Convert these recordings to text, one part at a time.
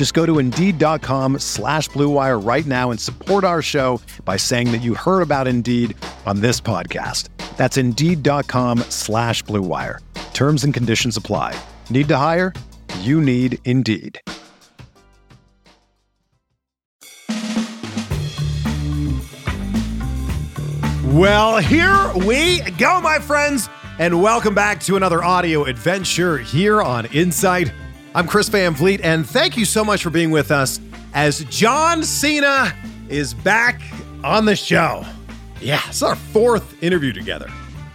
Just go to Indeed.com slash BlueWire right now and support our show by saying that you heard about Indeed on this podcast. That's Indeed.com slash BlueWire. Terms and conditions apply. Need to hire? You need Indeed. Well, here we go, my friends, and welcome back to another audio adventure here on Insight. I'm Chris Van Vliet, and thank you so much for being with us as John Cena is back on the show. Yeah, it's our fourth interview together.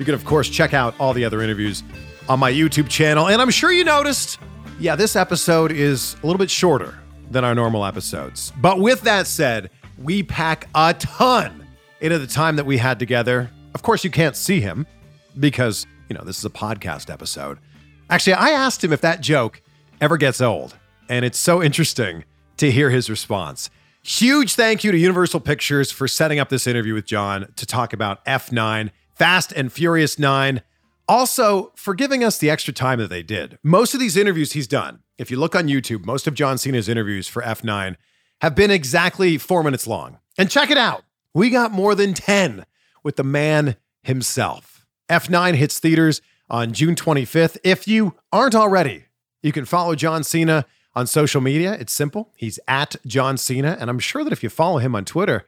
You can, of course, check out all the other interviews on my YouTube channel. And I'm sure you noticed, yeah, this episode is a little bit shorter than our normal episodes. But with that said, we pack a ton into the time that we had together. Of course, you can't see him because, you know, this is a podcast episode. Actually, I asked him if that joke ever gets old, and it's so interesting to hear his response. Huge thank you to Universal Pictures for setting up this interview with John to talk about F9, Fast and Furious 9. Also, for giving us the extra time that they did. Most of these interviews he's done, if you look on YouTube, most of John Cena's interviews for F9 have been exactly four minutes long. And check it out. We got more than 10 with the man himself. F9 hits theaters on June 25th. If you aren't already, you can follow John Cena on social media. It's simple. He's at John Cena. And I'm sure that if you follow him on Twitter,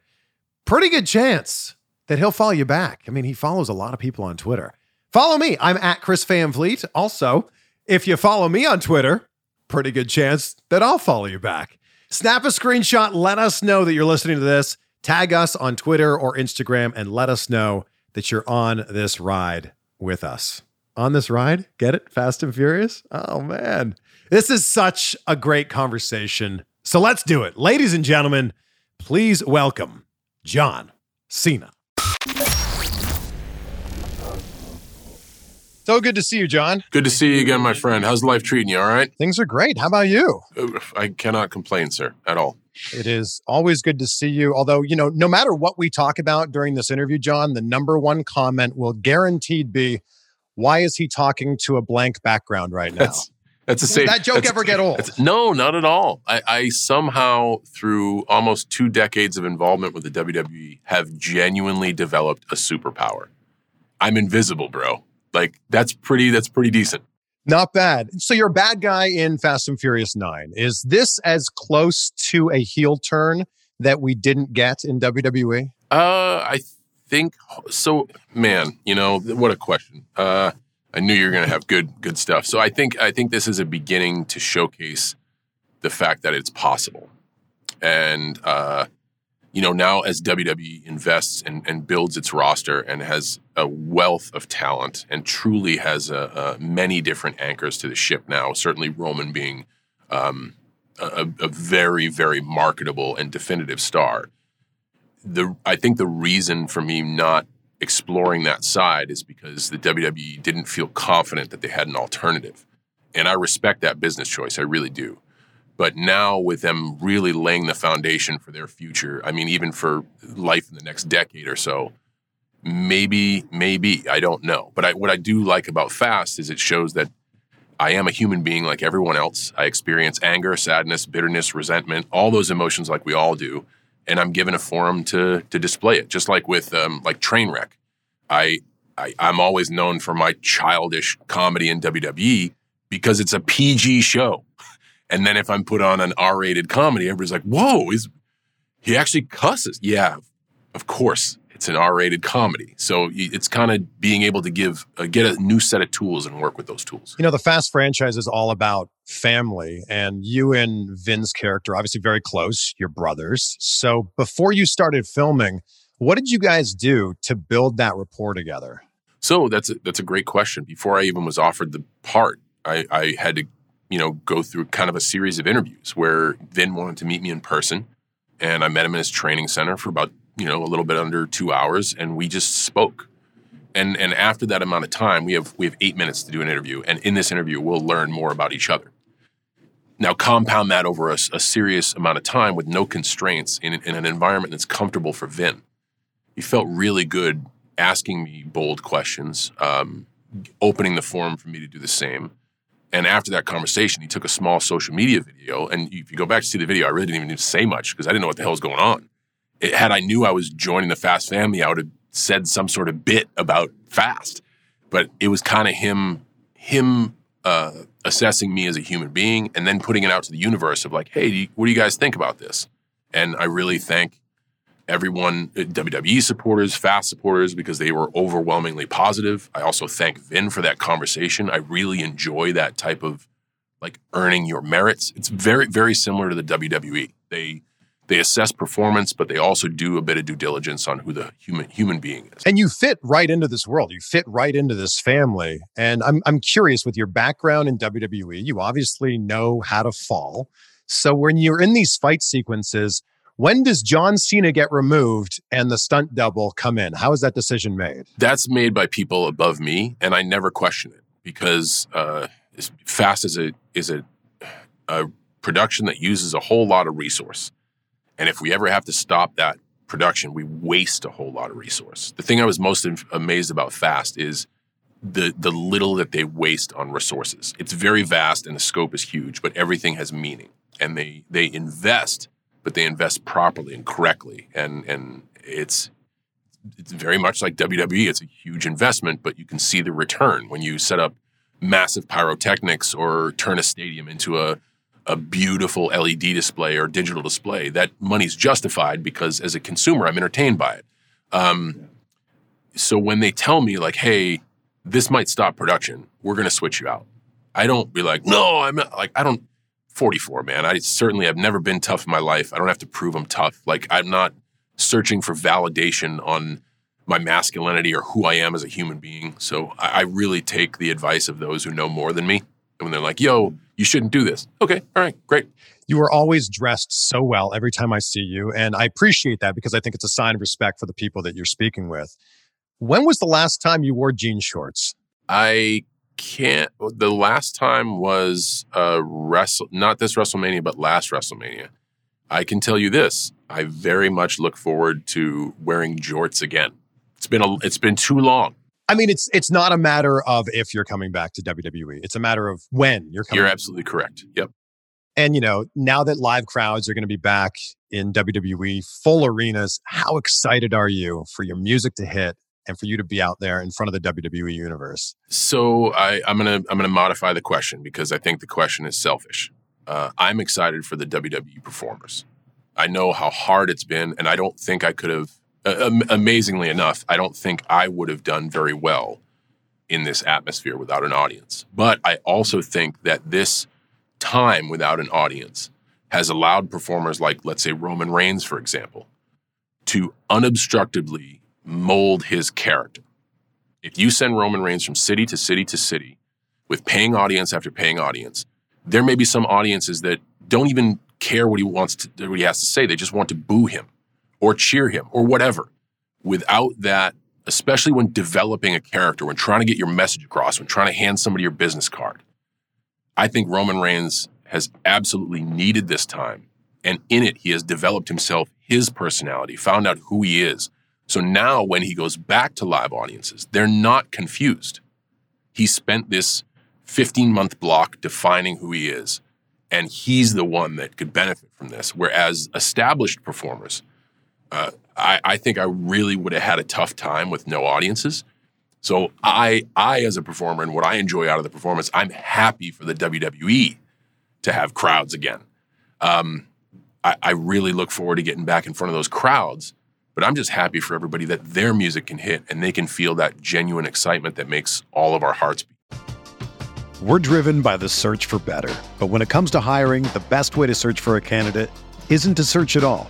pretty good chance that he'll follow you back. I mean, he follows a lot of people on Twitter. Follow me. I'm at Chris Van Vliet. Also, if you follow me on Twitter, pretty good chance that I'll follow you back. Snap a screenshot. Let us know that you're listening to this. Tag us on Twitter or Instagram and let us know that you're on this ride with us. On this ride? Get it? Fast and Furious? Oh, man. This is such a great conversation. So let's do it. Ladies and gentlemen, please welcome John Cena. So good to see you, John. Good to see you again, my friend. How's life treating you? All right? Things are great. How about you? I cannot complain, sir, at all. It is always good to see you. Although, you know, no matter what we talk about during this interview, John, the number one comment will guaranteed be, why is he talking to a blank background right now? That's, that's a safe. that joke ever get old? No, not at all. I, I somehow, through almost two decades of involvement with the WWE, have genuinely developed a superpower. I'm invisible, bro. Like that's pretty. That's pretty decent. Not bad. So you're a bad guy in Fast and Furious 9. Is this as close to a heel turn that we didn't get in WWE? Uh, I think so. Man, you know, what a question. Uh, I knew you were going to have good good stuff. So I think I think this is a beginning to showcase the fact that it's possible. And uh, you know, now as WWE invests and, and builds its roster and has a wealth of talent and truly has a, a many different anchors to the ship now, certainly Roman being um, a, a, very, very marketable and definitive star. The I think the reason for me not exploring that side is because the WWE didn't feel confident that they had an alternative. And I respect that business choice. I really do. But now, with them really laying the foundation for their future, I mean, even for life in the next decade or so, maybe, maybe, I don't know. But I, what I do like about Fast is it shows that I am a human being like everyone else. I experience anger, sadness, bitterness, resentment, all those emotions like we all do. And I'm given a forum to to display it, just like with um, like Trainwreck. I, I I'm always known for my childish comedy in WWE because it's a PG show. And then if I'm put on an R-rated comedy, everybody's like, "Whoa, is he actually cusses?" Yeah, of course. It's an R-rated comedy. So it's kind of being able to give uh, get a new set of tools and work with those tools. You know, the Fast franchise is all about family, and you and Vin's character obviously very close. You're brothers. So before you started filming, what did you guys do to build that rapport together? So that's a, that's a great question. Before I even was offered the part, I, I had to you know go through kind of a series of interviews where Vin wanted to meet me in person, and I met him in his training center for about you know a little bit under two hours, and we just spoke. And and after that amount of time, we have we have eight minutes to do an interview, and in this interview, we'll learn more about each other. Now, compound that over a, a serious amount of time with no constraints in, in an environment that's comfortable for Vin. He felt really good asking me bold questions, um, opening the forum for me to do the same. And after that conversation, he took a small social media video. And if you go back to see the video, I really didn't even need to say much because I didn't know what the hell was going on. It, had I knew I was joining the Fast family, I would have said some sort of bit about Fast. But it was kind of him, him uh, assessing me as a human being, and then putting it out to the universe of like, hey, what do you guys think about this? And I really thank everyone, uh, WWE supporters, Fast supporters, because they were overwhelmingly positive. I also thank Vin for that conversation. I really enjoy that type of like earning your merits. It's very, very similar to the WWE. They they assess performance, but they also do a bit of due diligence on who the human human being is. And you fit right into this world. You fit right into this family. And I'm I'm curious with your background in WWE, you obviously know how to fall. So when you're in these fight sequences, when does John Cena get removed and the stunt double come in? How is that decision made? That's made by people above me, and I never question it because uh, as fast as it is a, a production that uses a whole lot of resource, and if we ever have to stop that production, we waste a whole lot of resource. The thing I was most amazed about Fast is the the little that they waste on resources. It's very vast and the scope is huge, but everything has meaning, and they they invest but they invest properly and correctly. And and it's it's very much like WWE. It's a huge investment, but you can see the return when you set up massive pyrotechnics or turn a stadium into a a beautiful LED display or digital display. That money's justified because as a consumer, I'm entertained by it. Um, so when they tell me like, "Hey, this might stop production. We're going to switch you out," I don't be like, "No, I'm not. like I don't." 44, man. I certainly have never been tough in my life. I don't have to prove I'm tough. Like I'm not searching for validation on my masculinity or who I am as a human being. So I, I really take the advice of those who know more than me. And when they're like, yo, you shouldn't do this. Okay, all right, great. You are always dressed so well every time I see you. And I appreciate that because I think it's a sign of respect for the people that you're speaking with. When was the last time you wore jean shorts? I can't. The last time was uh, wrestle, not this WrestleMania, but last WrestleMania. I can tell you this: I very much look forward to wearing jorts again. It's been a, it's been too long. I mean, it's it's not a matter of if you're coming back to WWE. It's a matter of when you're coming. Back. You're absolutely correct. Yep. And you know, now that live crowds are going to be back in WWE, full arenas, how excited are you for your music to hit and for you to be out there in front of the WWE universe? So I, am gonna I'm gonna modify the question because I think the question is selfish. Uh, I'm excited for the WWE performers. I know how hard it's been, and I don't think I could have. Amazingly enough, I don't think I would have done very well in this atmosphere without an audience. But I also think that this time without an audience has allowed performers like, let's say, Roman Reigns, for example, to unobstructedly mold his character. If you send Roman Reigns from city to city to city with paying audience after paying audience, there may be some audiences that don't even care what he wants to what he has to say. They just want to boo him or cheer him or whatever. Without that, especially when developing a character, when trying to get your message across, when trying to hand somebody your business card, I think Roman Reigns has absolutely needed this time. And in it, he has developed himself, his personality, found out who he is, so now when he goes back to live audiences, they're not confused. He spent this 15 month block defining who he is, and he's the one that could benefit from this. Whereas established performers, I, I think I really would have had a tough time with no audiences. So I, I as a performer, and what I enjoy out of the performance, I'm happy for the WWE to have crowds again. Um, I, I really look forward to getting back in front of those crowds But I'm just happy for everybody that their music can hit and they can feel that genuine excitement that makes all of our hearts beat. We're driven by the search for better. But when it comes to hiring, the best way to search for a candidate isn't to search at all.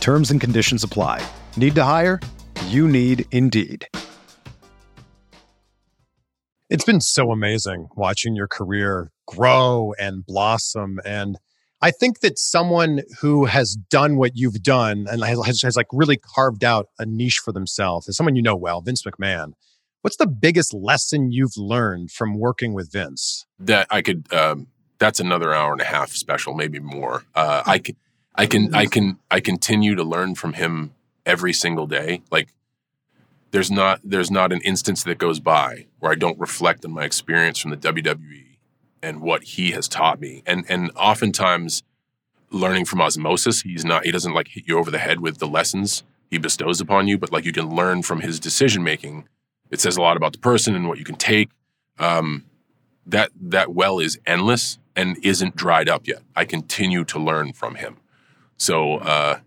Terms and conditions apply. Need to hire? You need Indeed. It's been so amazing watching your career grow and blossom. And I think that someone who has done what you've done and has, has like really carved out a niche for themselves is someone you know well, Vince McMahon. What's the biggest lesson you've learned from working with Vince? That I could. Um, that's another hour and a half special, maybe more. Uh, I can, I can, I can, I continue to learn from him every single day. Like there's not there's not an instance that goes by where I don't reflect on my experience from the WWE and what he has taught me. And and oftentimes learning from osmosis, he's not he doesn't like hit you over the head with the lessons he bestows upon you, but like you can learn from his decision making. It says a lot about the person and what you can take. Um, that that well is endless and isn't dried up yet. I continue to learn from him. So, uh,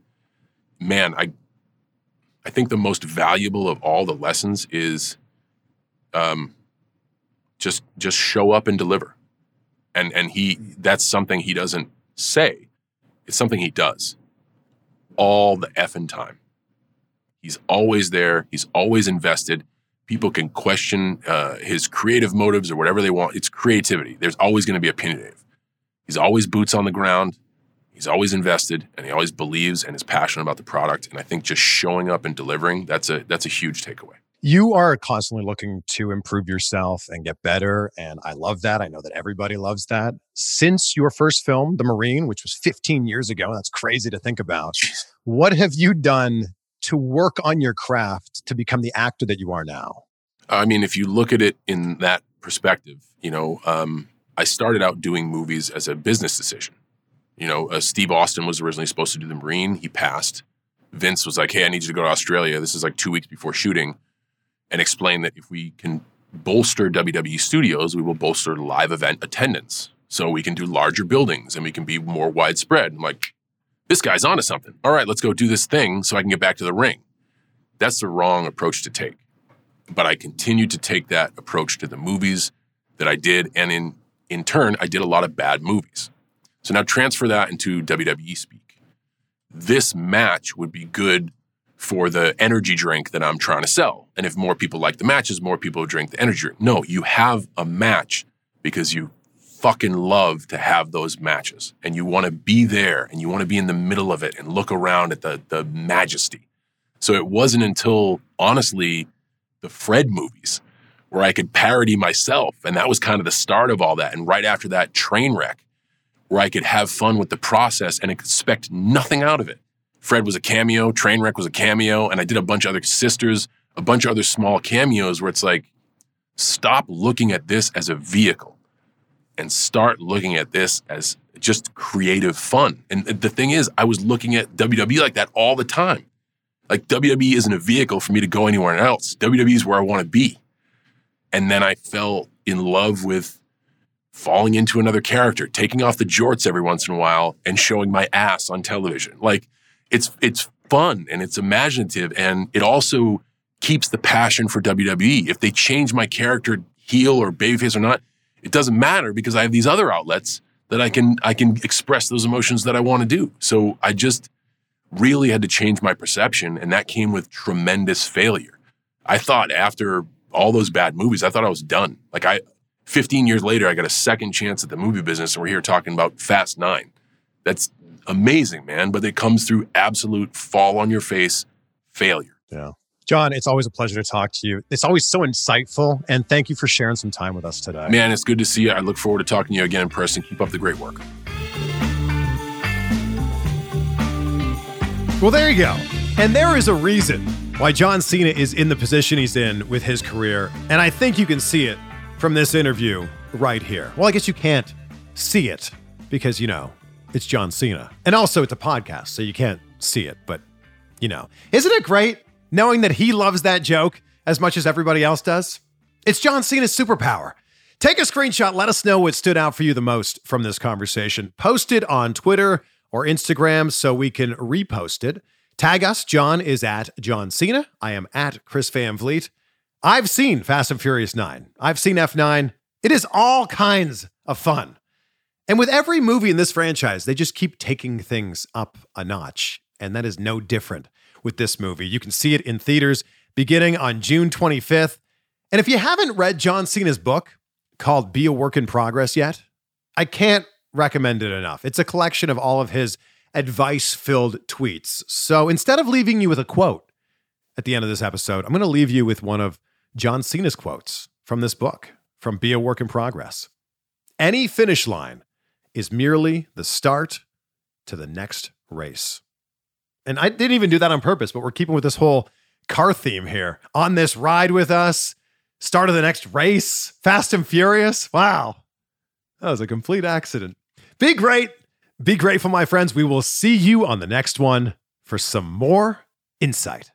man, I I think the most valuable of all the lessons is um, just just show up and deliver. And and he that's something he doesn't say. It's something he does all the effing time. He's always there. He's always invested. People can question uh, his creative motives or whatever they want. It's creativity. There's always going to be opinionative. He's always boots on the ground. He's always invested and he always believes and is passionate about the product. And I think just showing up and delivering, that's a that's a huge takeaway. You are constantly looking to improve yourself and get better. And I love that. I know that everybody loves that. Since your first film, The Marine, which was 15 years ago, that's crazy to think about. What have you done to work on your craft to become the actor that you are now? I mean, if you look at it in that perspective, you know, um, I started out doing movies as a business decision. You know, uh, Steve Austin was originally supposed to do the Marine. He passed. Vince was like, "Hey, I need you to go to Australia. This is like two weeks before shooting," and explain that if we can bolster WWE studios, we will bolster live event attendance, so we can do larger buildings and we can be more widespread. I'm like, this guy's onto something. All right, let's go do this thing so I can get back to the ring. That's the wrong approach to take. But I continued to take that approach to the movies that I did, and in in turn, I did a lot of bad movies. So now transfer that into WWE speak. This match would be good for the energy drink that I'm trying to sell. And if more people like the matches, more people drink the energy drink. No, you have a match because you fucking love to have those matches and you want to be there and you want to be in the middle of it and look around at the the majesty. So it wasn't until honestly the Fred movies where I could parody myself and that was kind of the start of all that and right after that Trainwreck where I could have fun with the process and expect nothing out of it. Fred was a cameo, Trainwreck was a cameo, and I did a bunch of other sisters, a bunch of other small cameos where it's like, stop looking at this as a vehicle and start looking at this as just creative fun. And the thing is, I was looking at WWE like that all the time. Like WWE isn't a vehicle for me to go anywhere else. WWE is where I want to be. And then I fell in love with falling into another character, taking off the jorts every once in a while and showing my ass on television. Like it's it's fun and it's imaginative and it also keeps the passion for WWE. If they change my character heel or babyface or not, it doesn't matter because I have these other outlets that I can I can express those emotions that I want to do. So I just really had to change my perception and that came with tremendous failure. I thought after all those bad movies. I thought I was done. Like I, 15 years later, I got a second chance at the movie business, and we're here talking about Fast Nine. That's amazing, man. But it comes through absolute fall on your face failure. Yeah. John, it's always a pleasure to talk to you. It's always so insightful. And thank you for sharing some time with us today. Man, it's good to see you. I look forward to talking to you again in person. Keep up the great work. Well, there you go. And there is a reason why John Cena is in the position he's in with his career. And I think you can see it from this interview right here. Well, I guess you can't see it because, you know, it's John Cena. And also, it's a podcast, so you can't see it. But, you know, isn't it great knowing that he loves that joke as much as everybody else does? It's John Cena's superpower. Take a screenshot. Let us know what stood out for you the most from this conversation. Post it on Twitter or Instagram so we can repost it. Tag us. John is at John Cena. I am at Chris Van Vliet. I've seen Fast and Furious 9. I've seen F9. It is all kinds of fun. And with every movie in this franchise, they just keep taking things up a notch. And that is no different with this movie. You can see it in theaters beginning on June 25th. And if you haven't read John Cena's book called Be a Work in Progress yet, I can't recommend it enough. It's a collection of all of his advice filled tweets. So instead of leaving you with a quote at the end of this episode, I'm going to leave you with one of John Cena's quotes from this book, from Be a Work in Progress. Any finish line is merely the start to the next race. And I didn't even do that on purpose, but we're keeping with this whole car theme here. On this ride with us, start of the next race, Fast and Furious. Wow. That was a complete accident. Be great. Be grateful, my friends. We will see you on the next one for some more insight.